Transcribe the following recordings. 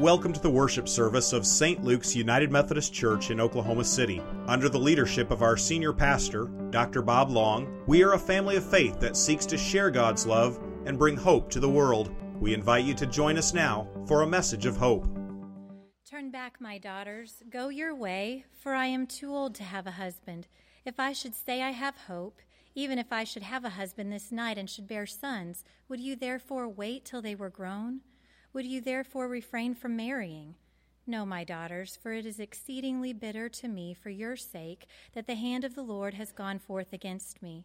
Welcome to the worship service of St. Luke's United Methodist Church in Oklahoma City. Under the leadership of our senior pastor, Dr. Bob Long, we are a family of faith that seeks to share God's love and bring hope to the world. We invite you to join us now for a message of hope. Turn back, my daughters, go your way, for I am too old to have a husband. If I should say I have hope, even if I should have a husband this night and should bear sons, would you therefore wait till they were grown? Would you therefore refrain from marrying? No, my daughters, for it is exceedingly bitter to me for your sake that the hand of the Lord has gone forth against me.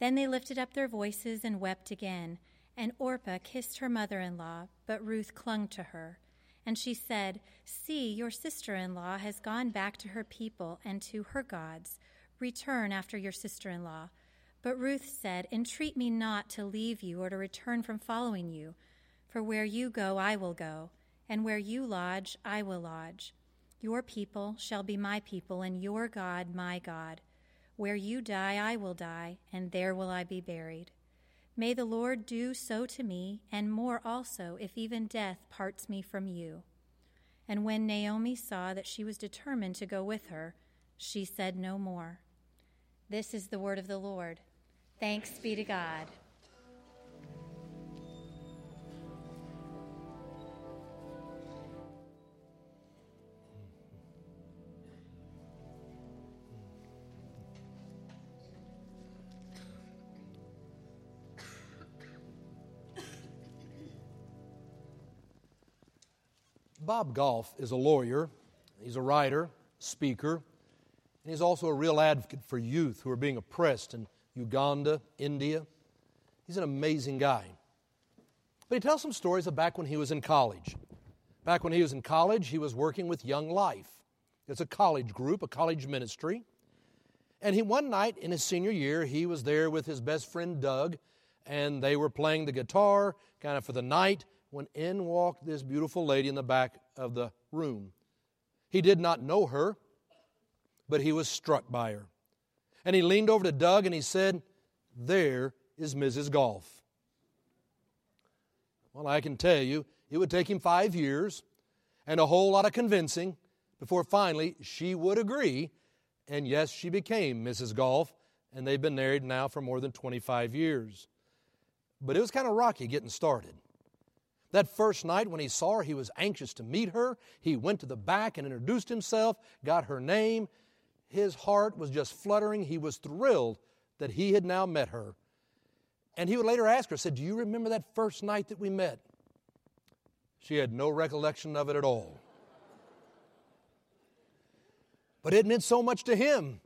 Then they lifted up their voices and wept again. And Orpah kissed her mother in law, but Ruth clung to her. And she said, See, your sister in law has gone back to her people and to her gods. Return after your sister in law. But Ruth said, Entreat me not to leave you or to return from following you. For where you go, I will go, and where you lodge, I will lodge. Your people shall be my people, and your God my God. Where you die, I will die, and there will I be buried. May the Lord do so to me, and more also, if even death parts me from you. And when Naomi saw that she was determined to go with her, she said no more. This is the word of the Lord. Thanks be to God. Bob Goff is a lawyer, he's a writer, speaker, and he's also a real advocate for youth who are being oppressed in Uganda, India. He's an amazing guy. But he tells some stories of back when he was in college. Back when he was in college, he was working with Young Life. It's a college group, a college ministry. And he one night in his senior year, he was there with his best friend Doug, and they were playing the guitar kind of for the night when in walked this beautiful lady in the back of the room. He did not know her, but he was struck by her. And he leaned over to Doug and he said, There is Mrs. Goff. Well, I can tell you, it would take him five years and a whole lot of convincing before finally she would agree. And yes, she became Mrs. Goff, and they've been married now for more than 25 years. But it was kind of rocky getting started. That first night when he saw her, he was anxious to meet her. He went to the back and introduced himself, got her name. His heart was just fluttering. He was thrilled that he had now met her. And he would later ask her, said, Do you remember that first night that we met? She had no recollection of it at all. But it meant so much to him.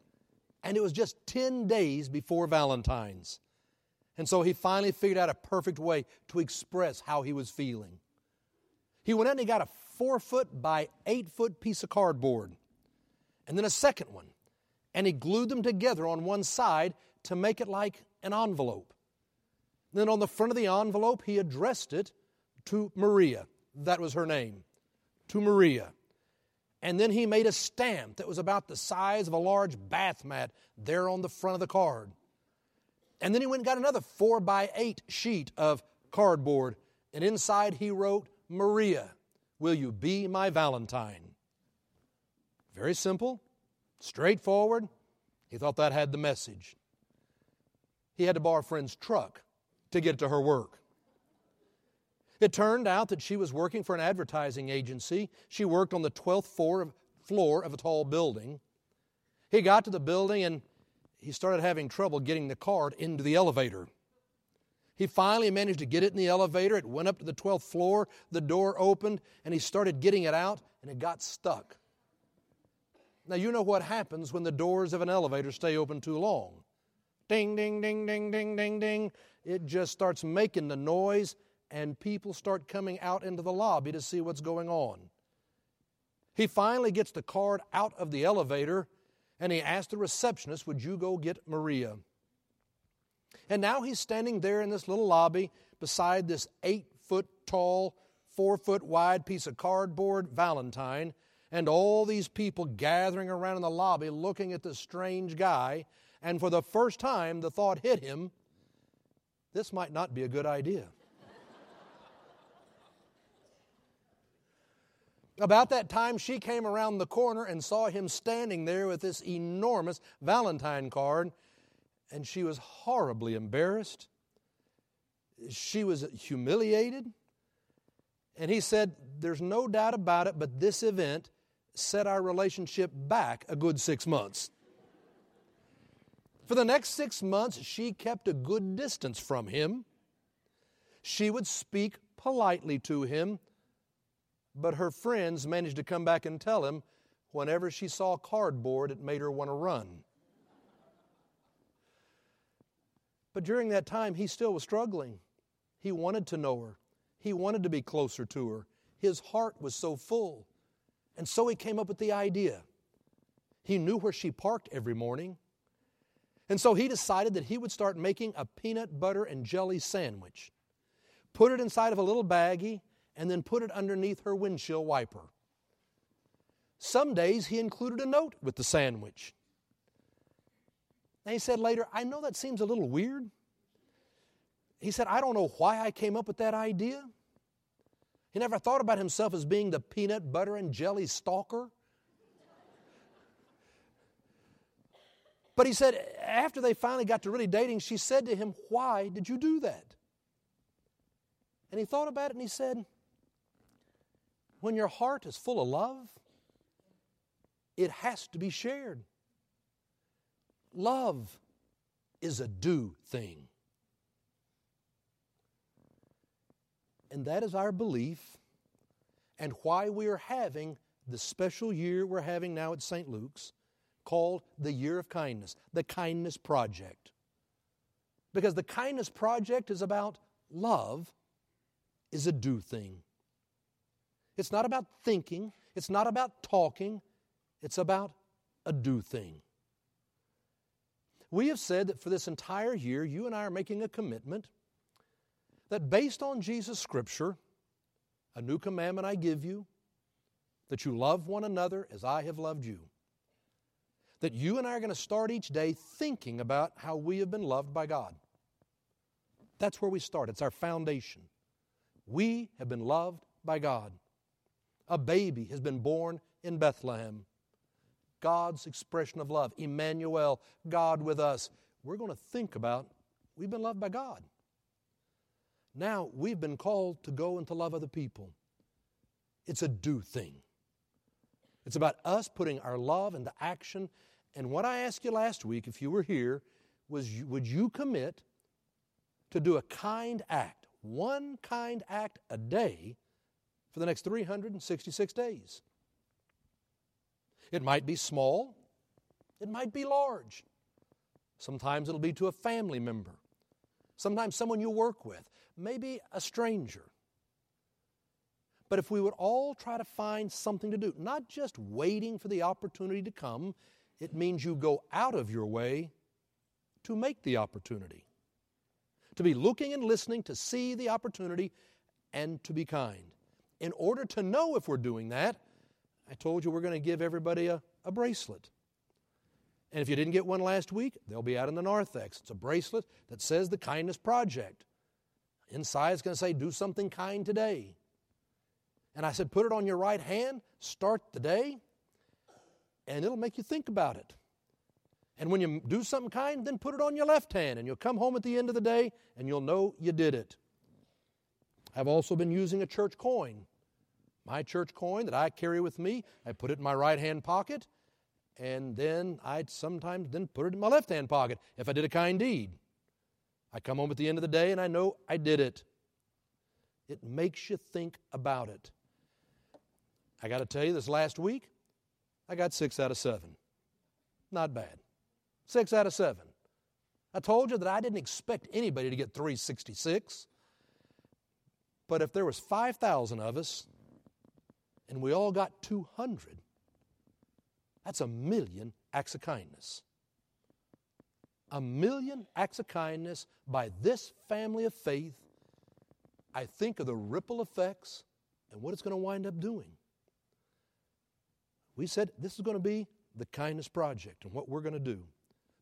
And it was just 10 days before Valentine's. And so he finally figured out a perfect way to express how he was feeling. He went out and he got a four foot by eight foot piece of cardboard, and then a second one, and he glued them together on one side to make it like an envelope. Then on the front of the envelope, he addressed it to Maria. That was her name, to Maria. And then he made a stamp that was about the size of a large bath mat there on the front of the card. And then he went and got another four by eight sheet of cardboard, and inside he wrote, Maria, will you be my Valentine? Very simple, straightforward. He thought that had the message. He had to borrow a friend's truck to get to her work. It turned out that she was working for an advertising agency. She worked on the 12th floor of, floor of a tall building. He got to the building and he started having trouble getting the card into the elevator. He finally managed to get it in the elevator. It went up to the 12th floor. The door opened, and he started getting it out, and it got stuck. Now, you know what happens when the doors of an elevator stay open too long. Ding, ding, ding, ding, ding, ding, ding. It just starts making the noise, and people start coming out into the lobby to see what's going on. He finally gets the card out of the elevator and he asked the receptionist, Would you go get Maria? And now he's standing there in this little lobby beside this eight foot tall, four foot wide piece of cardboard Valentine, and all these people gathering around in the lobby looking at this strange guy. And for the first time, the thought hit him this might not be a good idea. About that time, she came around the corner and saw him standing there with this enormous Valentine card, and she was horribly embarrassed. She was humiliated. And he said, There's no doubt about it, but this event set our relationship back a good six months. For the next six months, she kept a good distance from him. She would speak politely to him but her friends managed to come back and tell him whenever she saw cardboard, it made her want to run. But during that time, he still was struggling. He wanted to know her, he wanted to be closer to her. His heart was so full. And so he came up with the idea. He knew where she parked every morning. And so he decided that he would start making a peanut butter and jelly sandwich. Put it inside of a little baggie and then put it underneath her windshield wiper. Some days he included a note with the sandwich. And he said later, I know that seems a little weird. He said, I don't know why I came up with that idea. He never thought about himself as being the peanut butter and jelly stalker. But he said, after they finally got to really dating, she said to him, Why did you do that? And he thought about it and he said, when your heart is full of love, it has to be shared. Love is a do thing. And that is our belief and why we are having the special year we're having now at St. Luke's called the Year of Kindness, the Kindness Project. Because the Kindness Project is about love is a do thing. It's not about thinking, it's not about talking, it's about a do thing. We have said that for this entire year, you and I are making a commitment that based on Jesus' scripture, a new commandment I give you, that you love one another as I have loved you. That you and I are going to start each day thinking about how we have been loved by God. That's where we start, it's our foundation. We have been loved by God a baby has been born in Bethlehem. God's expression of love, Emmanuel, God with us. We're going to think about we've been loved by God. Now we've been called to go and to love other people. It's a do thing. It's about us putting our love into action. And what I asked you last week, if you were here, was would you commit to do a kind act, one kind act a day for the next 366 days. It might be small, it might be large. Sometimes it'll be to a family member, sometimes someone you work with, maybe a stranger. But if we would all try to find something to do, not just waiting for the opportunity to come, it means you go out of your way to make the opportunity. To be looking and listening, to see the opportunity, and to be kind in order to know if we're doing that, I told you we're going to give everybody a, a bracelet. And if you didn't get one last week, they'll be out in the narthex. It's a bracelet that says the Kindness Project. Inside it's going to say, Do something kind today. And I said, Put it on your right hand, start the day, and it'll make you think about it. And when you do something kind, then put it on your left hand, and you'll come home at the end of the day and you'll know you did it. I've also been using a church coin. My church coin that I carry with me, I put it in my right hand pocket, and then I'd sometimes then put it in my left hand pocket if I did a kind deed. I come home at the end of the day and I know I did it. It makes you think about it. I got to tell you, this last week, I got six out of seven. Not bad. Six out of seven. I told you that I didn't expect anybody to get 366. But if there was 5,000 of us and we all got 200, that's a million acts of kindness. A million acts of kindness by this family of faith. I think of the ripple effects and what it's going to wind up doing. We said this is going to be the kindness project and what we're going to do.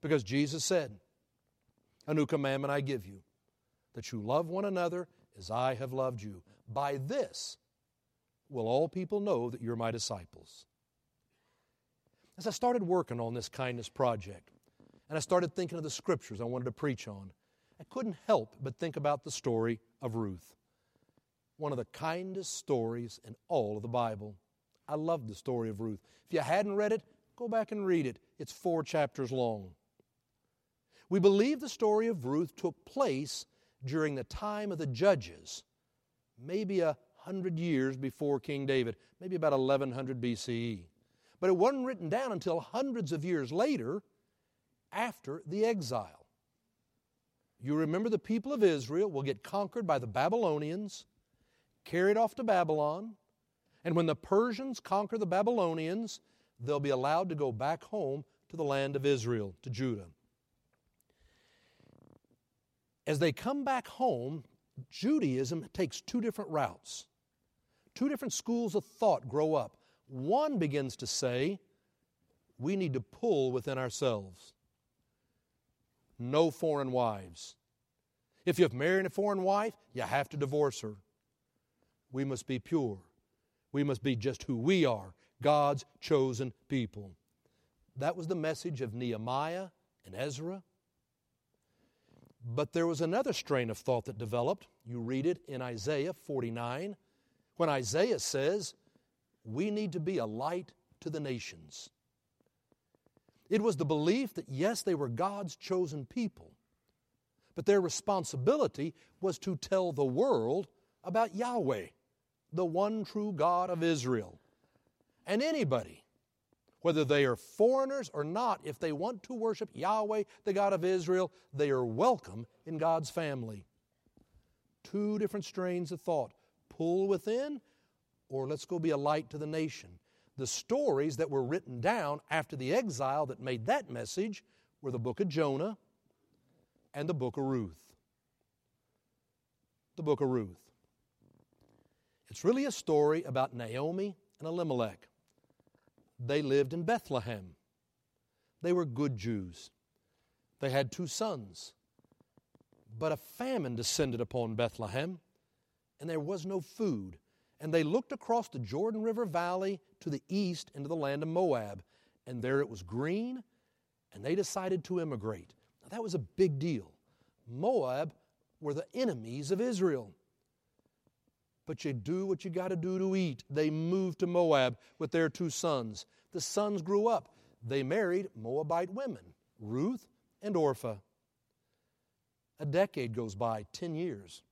Because Jesus said, A new commandment I give you, that you love one another as I have loved you. By this, will all people know that you're my disciples. As I started working on this kindness project, and I started thinking of the scriptures I wanted to preach on, I couldn't help but think about the story of Ruth. One of the kindest stories in all of the Bible. I love the story of Ruth. If you hadn't read it, go back and read it. It's four chapters long. We believe the story of Ruth took place during the time of the judges, maybe a hundred years before King David, maybe about 1100 BCE. But it wasn't written down until hundreds of years later after the exile. You remember the people of Israel will get conquered by the Babylonians, carried off to Babylon, and when the Persians conquer the Babylonians, they'll be allowed to go back home to the land of Israel, to Judah. As they come back home, Judaism takes two different routes. Two different schools of thought grow up. One begins to say, we need to pull within ourselves. No foreign wives. If you've married a foreign wife, you have to divorce her. We must be pure. We must be just who we are God's chosen people. That was the message of Nehemiah and Ezra. But there was another strain of thought that developed. You read it in Isaiah 49, when Isaiah says, We need to be a light to the nations. It was the belief that, yes, they were God's chosen people, but their responsibility was to tell the world about Yahweh, the one true God of Israel. And anybody whether they are foreigners or not, if they want to worship Yahweh, the God of Israel, they are welcome in God's family. Two different strains of thought pull within, or let's go be a light to the nation. The stories that were written down after the exile that made that message were the book of Jonah and the book of Ruth. The book of Ruth. It's really a story about Naomi and Elimelech. They lived in Bethlehem. They were good Jews. They had two sons. But a famine descended upon Bethlehem, and there was no food. And they looked across the Jordan River Valley to the east into the land of Moab, and there it was green, and they decided to immigrate. Now, that was a big deal. Moab were the enemies of Israel but you do what you got to do to eat. They moved to Moab with their two sons. The sons grew up. They married Moabite women, Ruth and Orpah. A decade goes by, 10 years.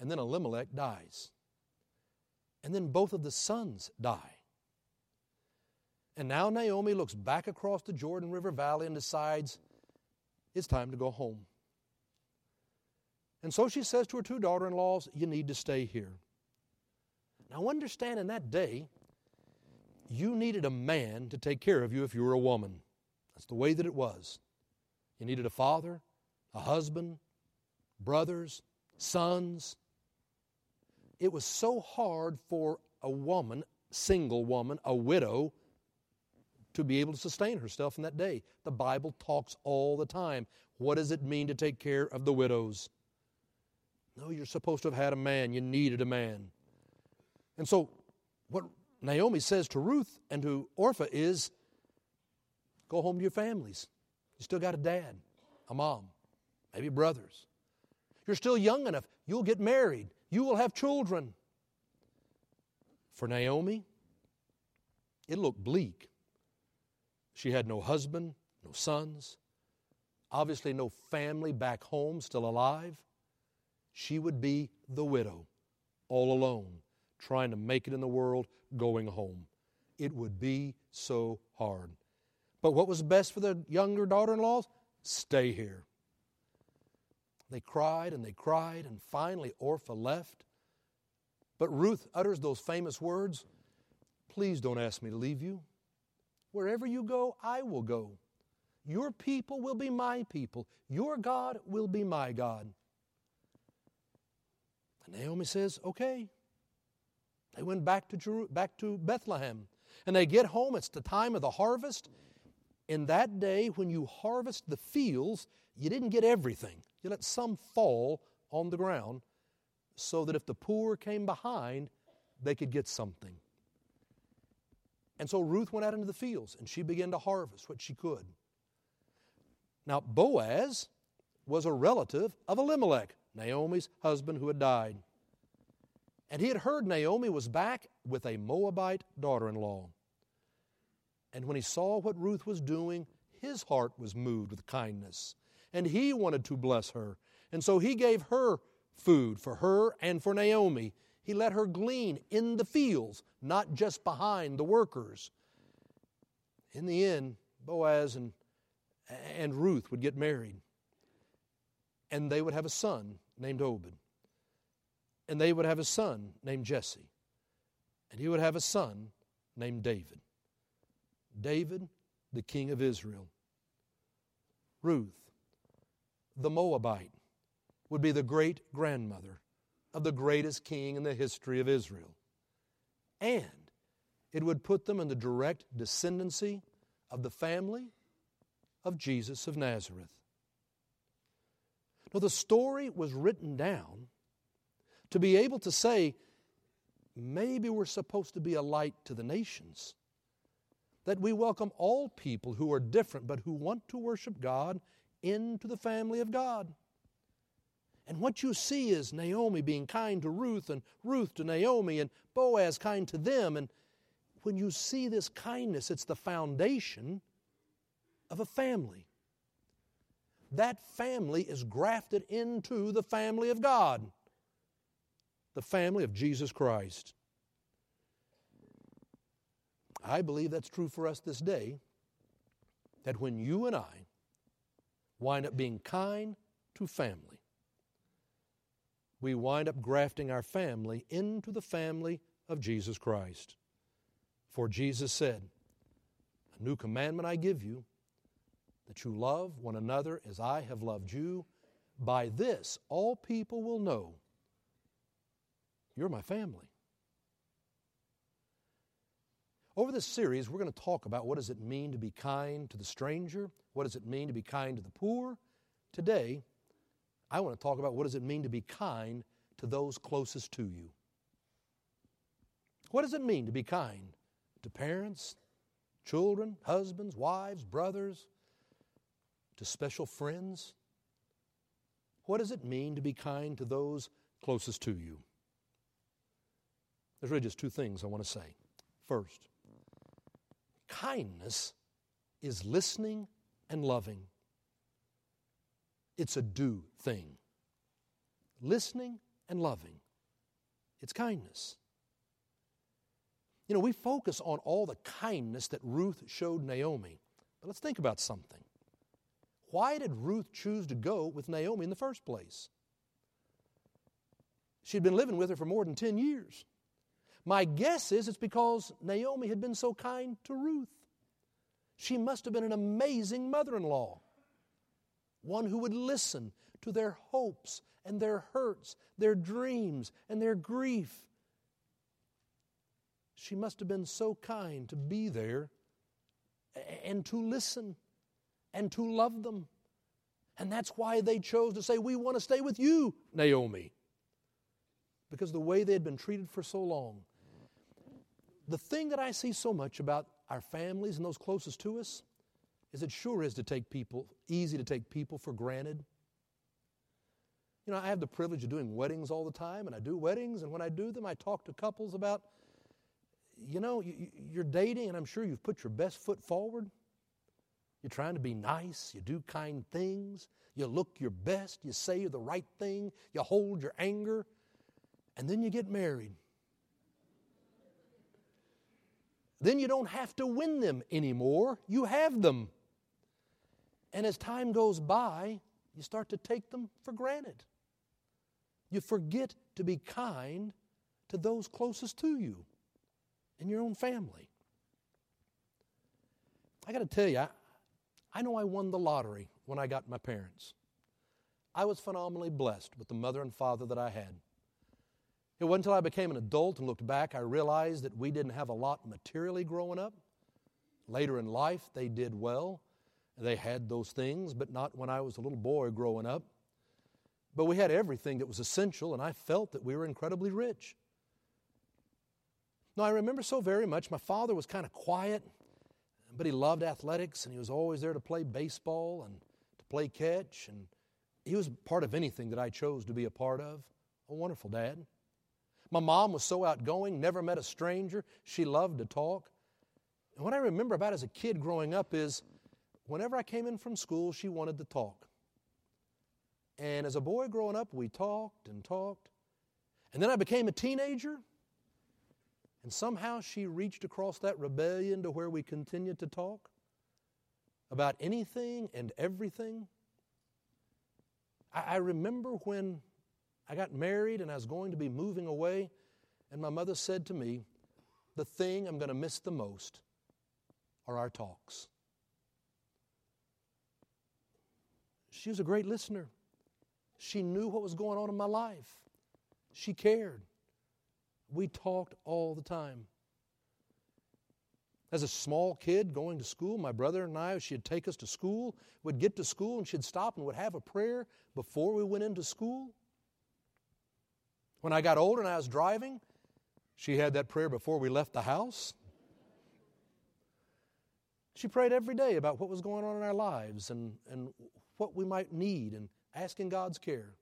And then Elimelech dies. And then both of the sons die. And now Naomi looks back across the Jordan River Valley and decides it's time to go home. And so she says to her two daughter in laws, You need to stay here. Now, understand in that day, you needed a man to take care of you if you were a woman. That's the way that it was. You needed a father, a husband, brothers, sons. It was so hard for a woman, single woman, a widow, to be able to sustain herself in that day. The Bible talks all the time. What does it mean to take care of the widows? No, you're supposed to have had a man. You needed a man. And so, what Naomi says to Ruth and to Orpah is go home to your families. You still got a dad, a mom, maybe brothers. You're still young enough. You'll get married. You will have children. For Naomi, it looked bleak. She had no husband, no sons, obviously no family back home still alive she would be the widow, all alone, trying to make it in the world, going home. It would be so hard. But what was best for the younger daughter in laws? Stay here. They cried and they cried, and finally Orpah left. But Ruth utters those famous words Please don't ask me to leave you. Wherever you go, I will go. Your people will be my people. Your God will be my God. And Naomi says, okay. They went back to, Jeru- back to Bethlehem. And they get home, it's the time of the harvest. In that day, when you harvest the fields, you didn't get everything. You let some fall on the ground so that if the poor came behind, they could get something. And so Ruth went out into the fields and she began to harvest what she could. Now, Boaz was a relative of Elimelech, Naomi's husband who had died. And he had heard Naomi was back with a Moabite daughter in law. And when he saw what Ruth was doing, his heart was moved with kindness. And he wanted to bless her. And so he gave her food for her and for Naomi. He let her glean in the fields, not just behind the workers. In the end, Boaz and, and Ruth would get married. And they would have a son named Obed. And they would have a son named Jesse. And he would have a son named David. David, the king of Israel. Ruth, the Moabite, would be the great grandmother of the greatest king in the history of Israel. And it would put them in the direct descendancy of the family of Jesus of Nazareth. Now, the story was written down to be able to say, maybe we're supposed to be a light to the nations. That we welcome all people who are different but who want to worship God into the family of God. And what you see is Naomi being kind to Ruth, and Ruth to Naomi, and Boaz kind to them. And when you see this kindness, it's the foundation of a family. That family is grafted into the family of God, the family of Jesus Christ. I believe that's true for us this day. That when you and I wind up being kind to family, we wind up grafting our family into the family of Jesus Christ. For Jesus said, A new commandment I give you, that you love one another as I have loved you. By this, all people will know you're my family. Over this series, we're going to talk about what does it mean to be kind to the stranger? What does it mean to be kind to the poor? Today, I want to talk about what does it mean to be kind to those closest to you. What does it mean to be kind to parents, children, husbands, wives, brothers, to special friends? What does it mean to be kind to those closest to you? There's really just two things I want to say. First, Kindness is listening and loving. It's a do thing. Listening and loving. It's kindness. You know, we focus on all the kindness that Ruth showed Naomi. But let's think about something. Why did Ruth choose to go with Naomi in the first place? She'd been living with her for more than 10 years. My guess is it's because Naomi had been so kind to Ruth. She must have been an amazing mother in law, one who would listen to their hopes and their hurts, their dreams and their grief. She must have been so kind to be there and to listen and to love them. And that's why they chose to say, We want to stay with you, Naomi. Because the way they had been treated for so long the thing that I see so much about our families and those closest to us is it sure is to take people, easy to take people for granted. You know, I have the privilege of doing weddings all the time, and I do weddings, and when I do them, I talk to couples about, you know, you're dating, and I'm sure you've put your best foot forward. You're trying to be nice, you do kind things, you look your best, you say the right thing, you hold your anger, and then you get married. Then you don't have to win them anymore. You have them. And as time goes by, you start to take them for granted. You forget to be kind to those closest to you in your own family. I got to tell you, I, I know I won the lottery when I got my parents. I was phenomenally blessed with the mother and father that I had. It wasn't until I became an adult and looked back I realized that we didn't have a lot materially growing up. Later in life, they did well. They had those things, but not when I was a little boy growing up. But we had everything that was essential, and I felt that we were incredibly rich. No, I remember so very much. My father was kind of quiet, but he loved athletics and he was always there to play baseball and to play catch. And he was part of anything that I chose to be a part of. A wonderful dad. My mom was so outgoing, never met a stranger. She loved to talk. And what I remember about as a kid growing up is whenever I came in from school, she wanted to talk. And as a boy growing up, we talked and talked. And then I became a teenager. And somehow she reached across that rebellion to where we continued to talk about anything and everything. I, remember when I got married and I was going to be moving away, and my mother said to me, The thing I'm going to miss the most are our talks. She was a great listener. She knew what was going on in my life. She cared. We talked all the time. As a small kid going to school, my brother and I, she'd take us to school, We'd get to school, and she'd stop and would have a prayer before we went into school. When I got older and I was driving, she had that prayer before we left the house. She prayed every day about what was going on in our lives and, and what we might need and asking God's care.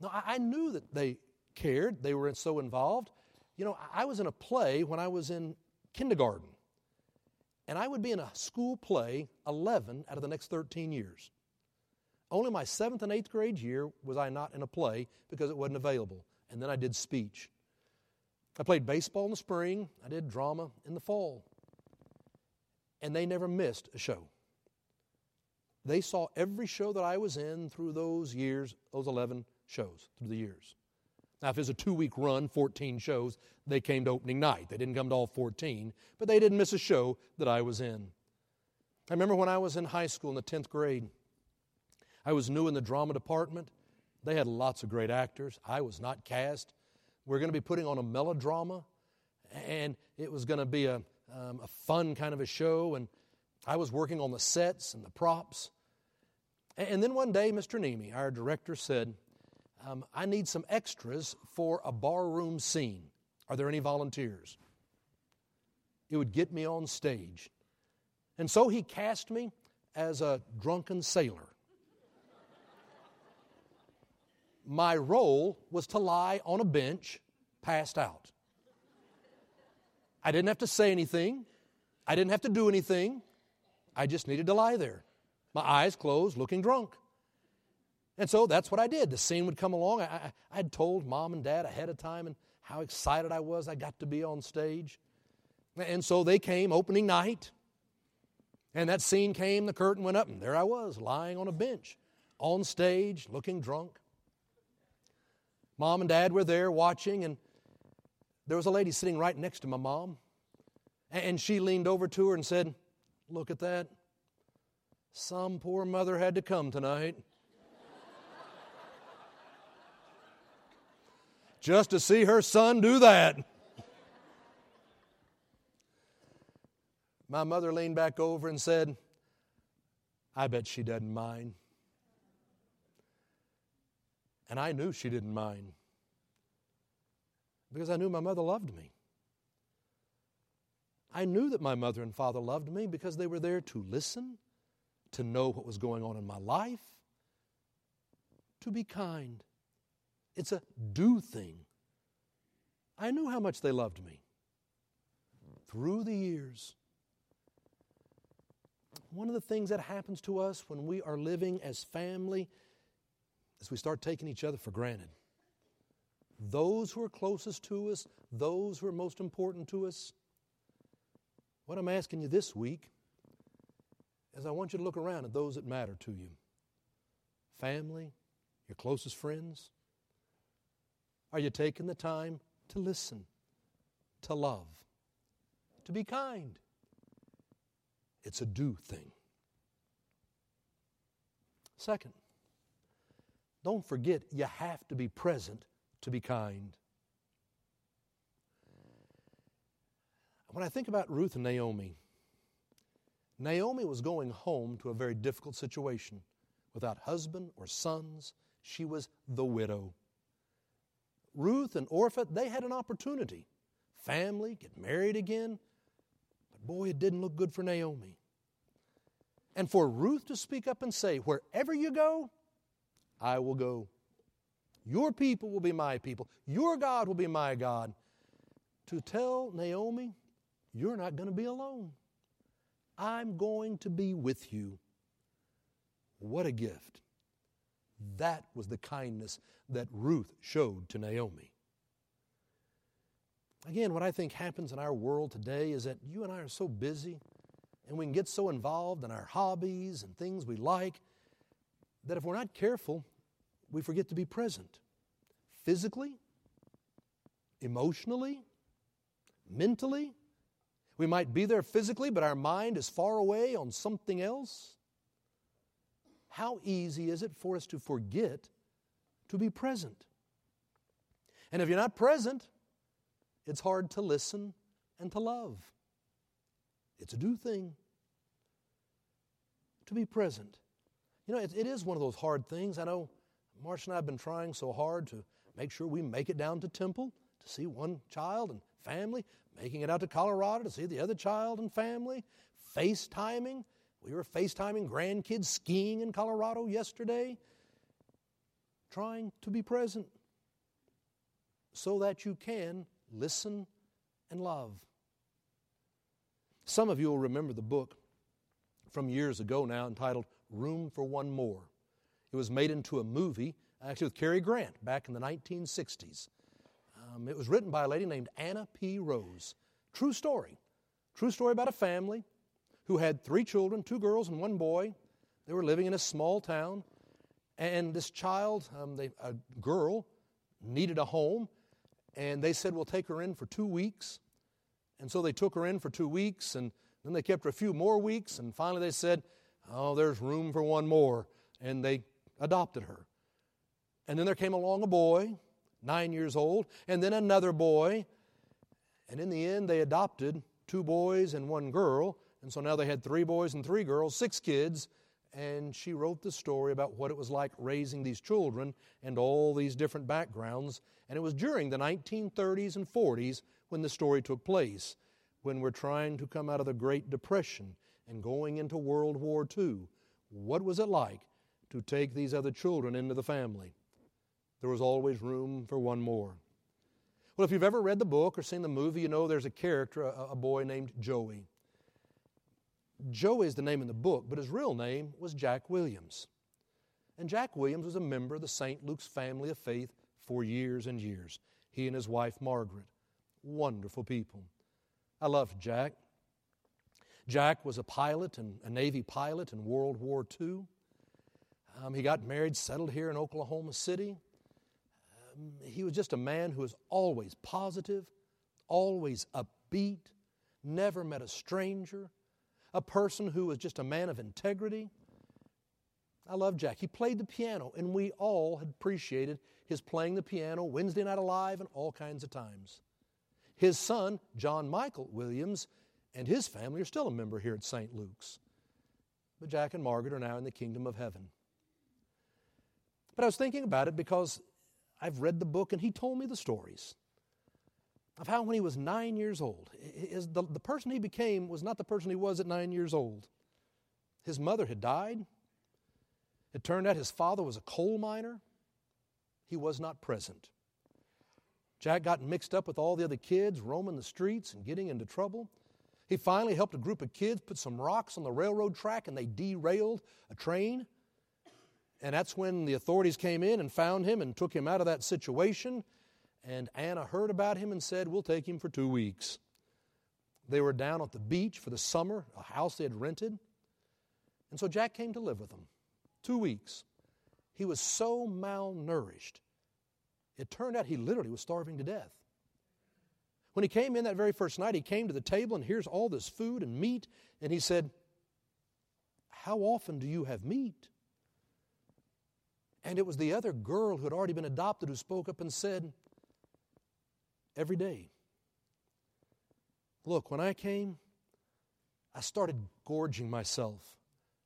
Now, I, I knew that they cared, they were so involved. You know, I was in a play when I was in kindergarten, and I would be in a school play 11 out of the next 13 years. Only my seventh and eighth grade year was I not in a play because it wasn't available, and then I did speech. I played baseball in the spring, I did drama in the fall, and they never missed a show. They saw every show that I was in through those years, those 11 shows through the years. Now, if it's a two week run, 14 shows, they came to opening night. They didn't come to all 14, but they didn't miss a show that I was in. I remember when I was in high school in the 10th grade, I was new in the drama department. They had lots of great actors. I was not cast. We are going to be putting on a melodrama, and it was going to be a, um, a fun kind of a show. And I was working on the sets and the props. And then one day, Mr. Nemi, our director, said, um, I need some extras for a barroom scene. Are there any volunteers? It would get me on stage. And so he cast me as a drunken sailor. My role was to lie on a bench, passed out. I didn't have to say anything, I didn't have to do anything. I just needed to lie there, my eyes closed, looking drunk. And so that's what I did. The scene would come along. I, I, would told mom and dad ahead of time and how excited I was I got to be on stage. And so they came opening night. And that scene came, the curtain went up, and there I was, lying on a bench, on stage, looking drunk. Mom and dad were there watching, and there was a lady sitting right next to my mom. And she leaned over to her and said, Look at that. Some poor mother had to come tonight. just to see her son do that. My mother leaned back over and said, I bet she doesn't mind. And I knew she didn't mind because I knew my mother loved me. I knew that my mother and father loved me because they were there to listen, to know what was going on in my life, to be kind. It's a do thing. I knew how much they loved me through the years. One of the things that happens to us when we are living as family is we start taking each other for granted. Those who are closest to us, those who are most important to us. What I'm asking you this week is I want you to look around at those that matter to you family, your closest friends. Are you taking the time to listen, to love, to be kind? It's a do thing. Second, don't forget you have to be present to be kind. When I think about Ruth and Naomi, Naomi was going home to a very difficult situation. Without husband or sons, she was the widow. Ruth and Orpah, they had an opportunity. family, get married again. But boy, it didn't look good for Naomi. And for Ruth to speak up and say, Wherever you go, I will go. Your people will be my people. Your God will be my God. To tell Naomi, You're not going to be alone. I'm going to be with you. What a gift. That was the kindness that Ruth showed to Naomi. Again, what I think happens in our world today is that you and I are so busy and we can get so involved in our hobbies and things we like that if we're not careful, we forget to be present physically, emotionally, mentally. We might be there physically, but our mind is far away on something else. How easy is it for us to forget to be present? And if you're not present, it's hard to listen and to love. It's a do thing to be present. You know, it, it is one of those hard things. I know Marcia and I have been trying so hard to make sure we make it down to Temple to see one child and family, making it out to Colorado to see the other child and family, FaceTiming. We were FaceTiming grandkids skiing in Colorado yesterday, trying to be present so that you can listen and love. Some of you will remember the book from years ago now entitled Room for One More. It was made into a movie, actually with Cary Grant, back in the 1960s. Um, it was written by a lady named Anna P. Rose. True story. True story about a family who had three children, two girls and one boy. They were living in a small town. And this child, um, they, a girl, needed a home. And they said, We'll take her in for two weeks. And so they took her in for two weeks. And then they kept her a few more weeks. And finally they said, Oh, there's room for one more. And they adopted her. And then there came along a boy, nine years old, and then another boy. And in the end, they adopted two boys and one girl. And so now they had three boys and three girls, six kids. And she wrote the story about what it was like raising these children and all these different backgrounds. And it was during the 1930s and 40s when the story took place, when we're trying to come out of the Great Depression and going into World War II. What was it like to take these other children into the family? There was always room for one more. Well, if you've ever read the book or seen the movie, you know there's a character, a, a boy named Joey. Joey is the name in the book, but his real name was Jack Williams. And Jack Williams was a member of the St. Luke's family of faith for years and years. He and his wife, Margaret. Wonderful people. I loved Jack. Jack was a pilot, and a Navy pilot in World War II. Um, he got married, settled here in Oklahoma City. Um, he was just a man who was always positive, always upbeat, never met a stranger, a person who was just a man of integrity. I love Jack. He played the piano, and we all had appreciated his playing the piano Wednesday Night Alive and all kinds of times. His son, John Michael Williams, and his family are still a member here at St. Luke's. But Jack and Margaret are now in the kingdom of heaven. But I was thinking about it because I've read the book and he told me the stories of how when he was nine years old, his, the, the person he became was not the person he was at nine years old. His mother had died. It turned out his father was a coal miner. He was not present. Jack got mixed up with all the other kids, roaming the streets and getting into trouble. He finally helped a group of kids put some rocks on the railroad track and they derailed a train. And that's when the authorities came in and found him and took him out of that situation. And Anna heard about him and said, We'll take him for two weeks. They were down at the beach for the summer, a house they had rented. And so Jack came to live with them. Two weeks. He was so malnourished, it turned out he literally was starving to death. When he came in that very first night, he came to the table and here's all this food and meat, and he said, How often do you have meat? And it was the other girl who had already been adopted who spoke up and said, Every day. Look, when I came, I started gorging myself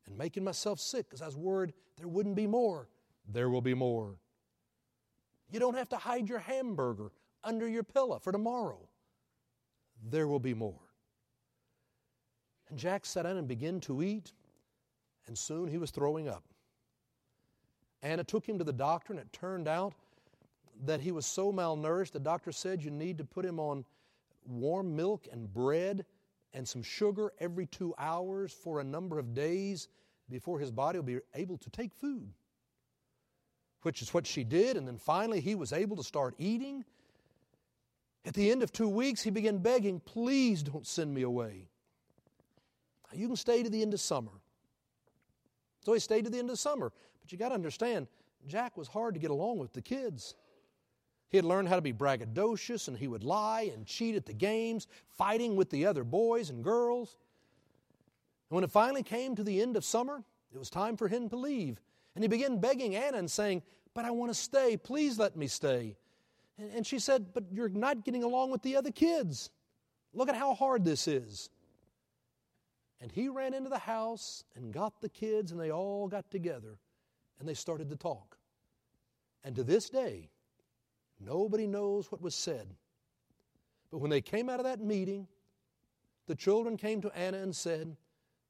and making myself sick because I was worried there wouldn't be more. There will be more. You don't have to hide your hamburger under your pillow for tomorrow. there will be more. And Jack sat down and began to eat, and soon he was throwing up. Anna took him to the doctor, and it turned out that he was so malnourished, the doctor said you need to put him on warm milk and bread and some sugar every two hours for a number of days before his body will be able to take food. Which is what she did, and then finally he was able to start eating. At the end of two weeks, he began begging, Please don't send me away. You can stay to the end of summer. So he stayed to the end of summer. But you got to understand, Jack was hard to get along with the kids. He had learned how to be braggadocious and he would lie and cheat at the games, fighting with the other boys and girls. And when it finally came to the end of summer, it was time for him to leave. And he began begging Anna and saying, But I want to stay. Please let me stay. And she said, But you're not getting along with the other kids. Look at how hard this is. And he ran into the house and got the kids, and they all got together and they started to talk. And to this day, Nobody knows what was said. But when they came out of that meeting, the children came to Anna and said,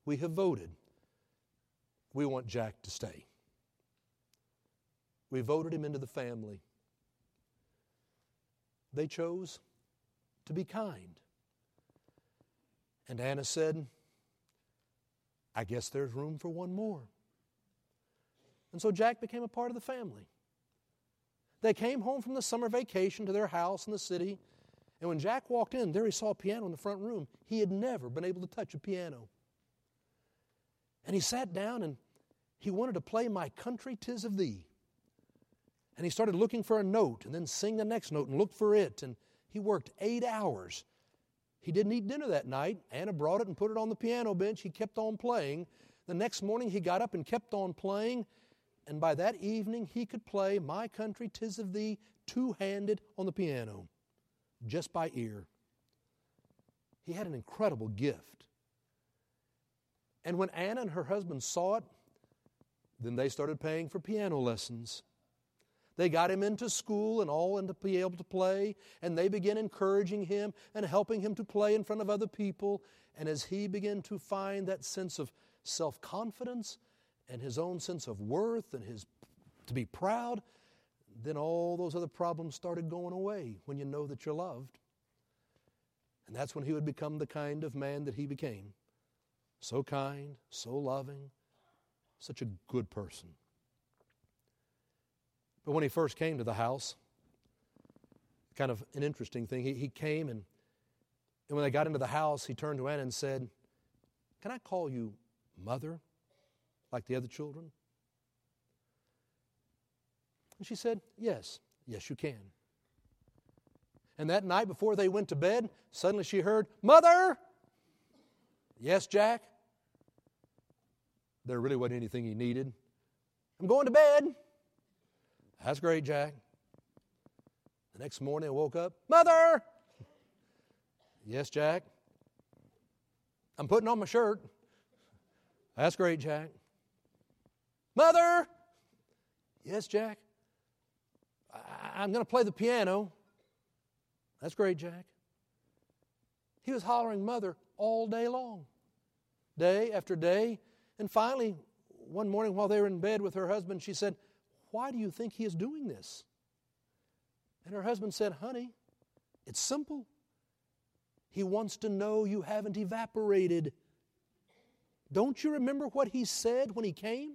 We have voted. We want Jack to stay. We voted him into the family. They chose to be kind. And Anna said, I guess there's room for one more. And so Jack became a part of the family. They came home from the summer vacation to their house in the city, and when Jack walked in, there he saw a piano in the front room. He had never been able to touch a piano. And he sat down and he wanted to play My Country Tis of Thee. And he started looking for a note and then sing the next note and looked for it. And he worked eight hours. He didn't eat dinner that night. Anna brought it and put it on the piano bench. He kept on playing. The next morning, he got up and kept on playing and by that evening he could play My Country Tis of Thee two handed on the piano, just by ear. He had an incredible gift. And when Anna and her husband saw it, then they started paying for piano lessons. They got him into school and all and to be able to play, and they began encouraging him and helping him to play in front of other people. And as he began to find that sense of self confidence and his own sense of worth and his to be proud, then all those other problems started going away when you know that you're loved. And that's when he would become the kind of man that he became. So kind, so loving, such a good person. But when he first came to the house, kind of an interesting thing, he, he came and, and when they got into the house, he turned to Anna and said, Can I call you mother? Like the other children? And she said, Yes, yes, you can. And that night before they went to bed, suddenly she heard, Mother! Yes, Jack? There really wasn't anything he needed. I'm going to bed. That's great, Jack. The next morning I woke up, Mother! Yes, Jack. I'm putting on my shirt. That's great, Jack. Mother! Yes, Jack? I- am going to play the piano. That's great, Jack. He was hollering mother all day long, day after day. And finally, one morning while they were in bed with her husband, she said, Why do you think he is doing this? And her husband said, Honey, it's simple. He wants to know you haven't evaporated. Don't you remember what he said when he came?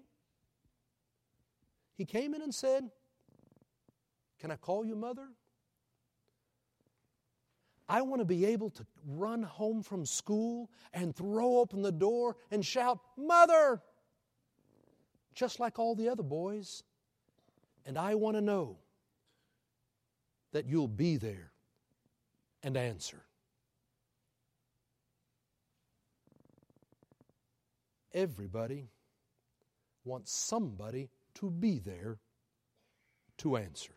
He came in and said, Can I call you mother? I want to be able to run home from school and throw open the door and shout, Mother! Just like all the other boys. And I want to know that you'll be there and answer. Everybody wants somebody to be there to answer,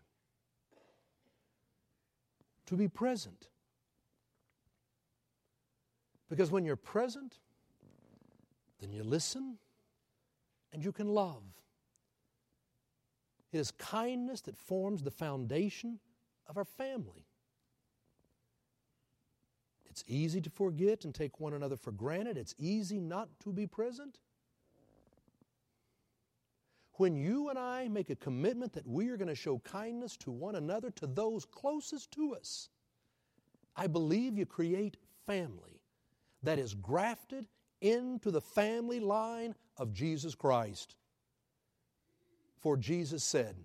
to be present. Because when you're present, then you listen and you can love. It is kindness that forms the foundation of our family. It's easy to forget and take one another for granted. It's easy not to be present. When you and I make a commitment that we are going to show kindness to one another, to those closest to us, I believe you create family that is grafted into the family line of Jesus Christ. For Jesus said,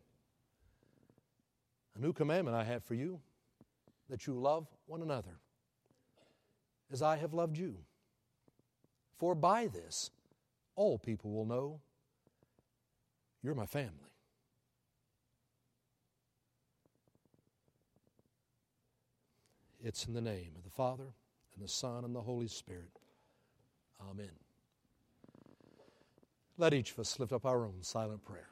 A new commandment I have for you, that you love one another as I have loved you. For by this, all people will know you're my family. It's in the name of the Father, and the Son, and the Holy Spirit. Amen. Let each of us lift up our own silent prayer.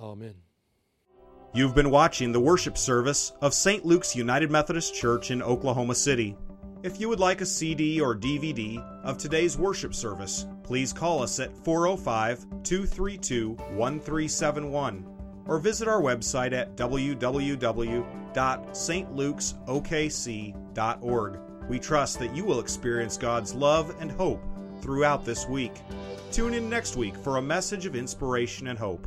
Amen. You've been watching the worship service of St. Luke's United Methodist Church in Oklahoma City. If you would like a CD or DVD of today's worship service, please call us at 405 232 1371 or visit our website at www.stlukesokc.org. We trust that you will experience God's love and hope throughout this week. Tune in next week for a message of inspiration and hope.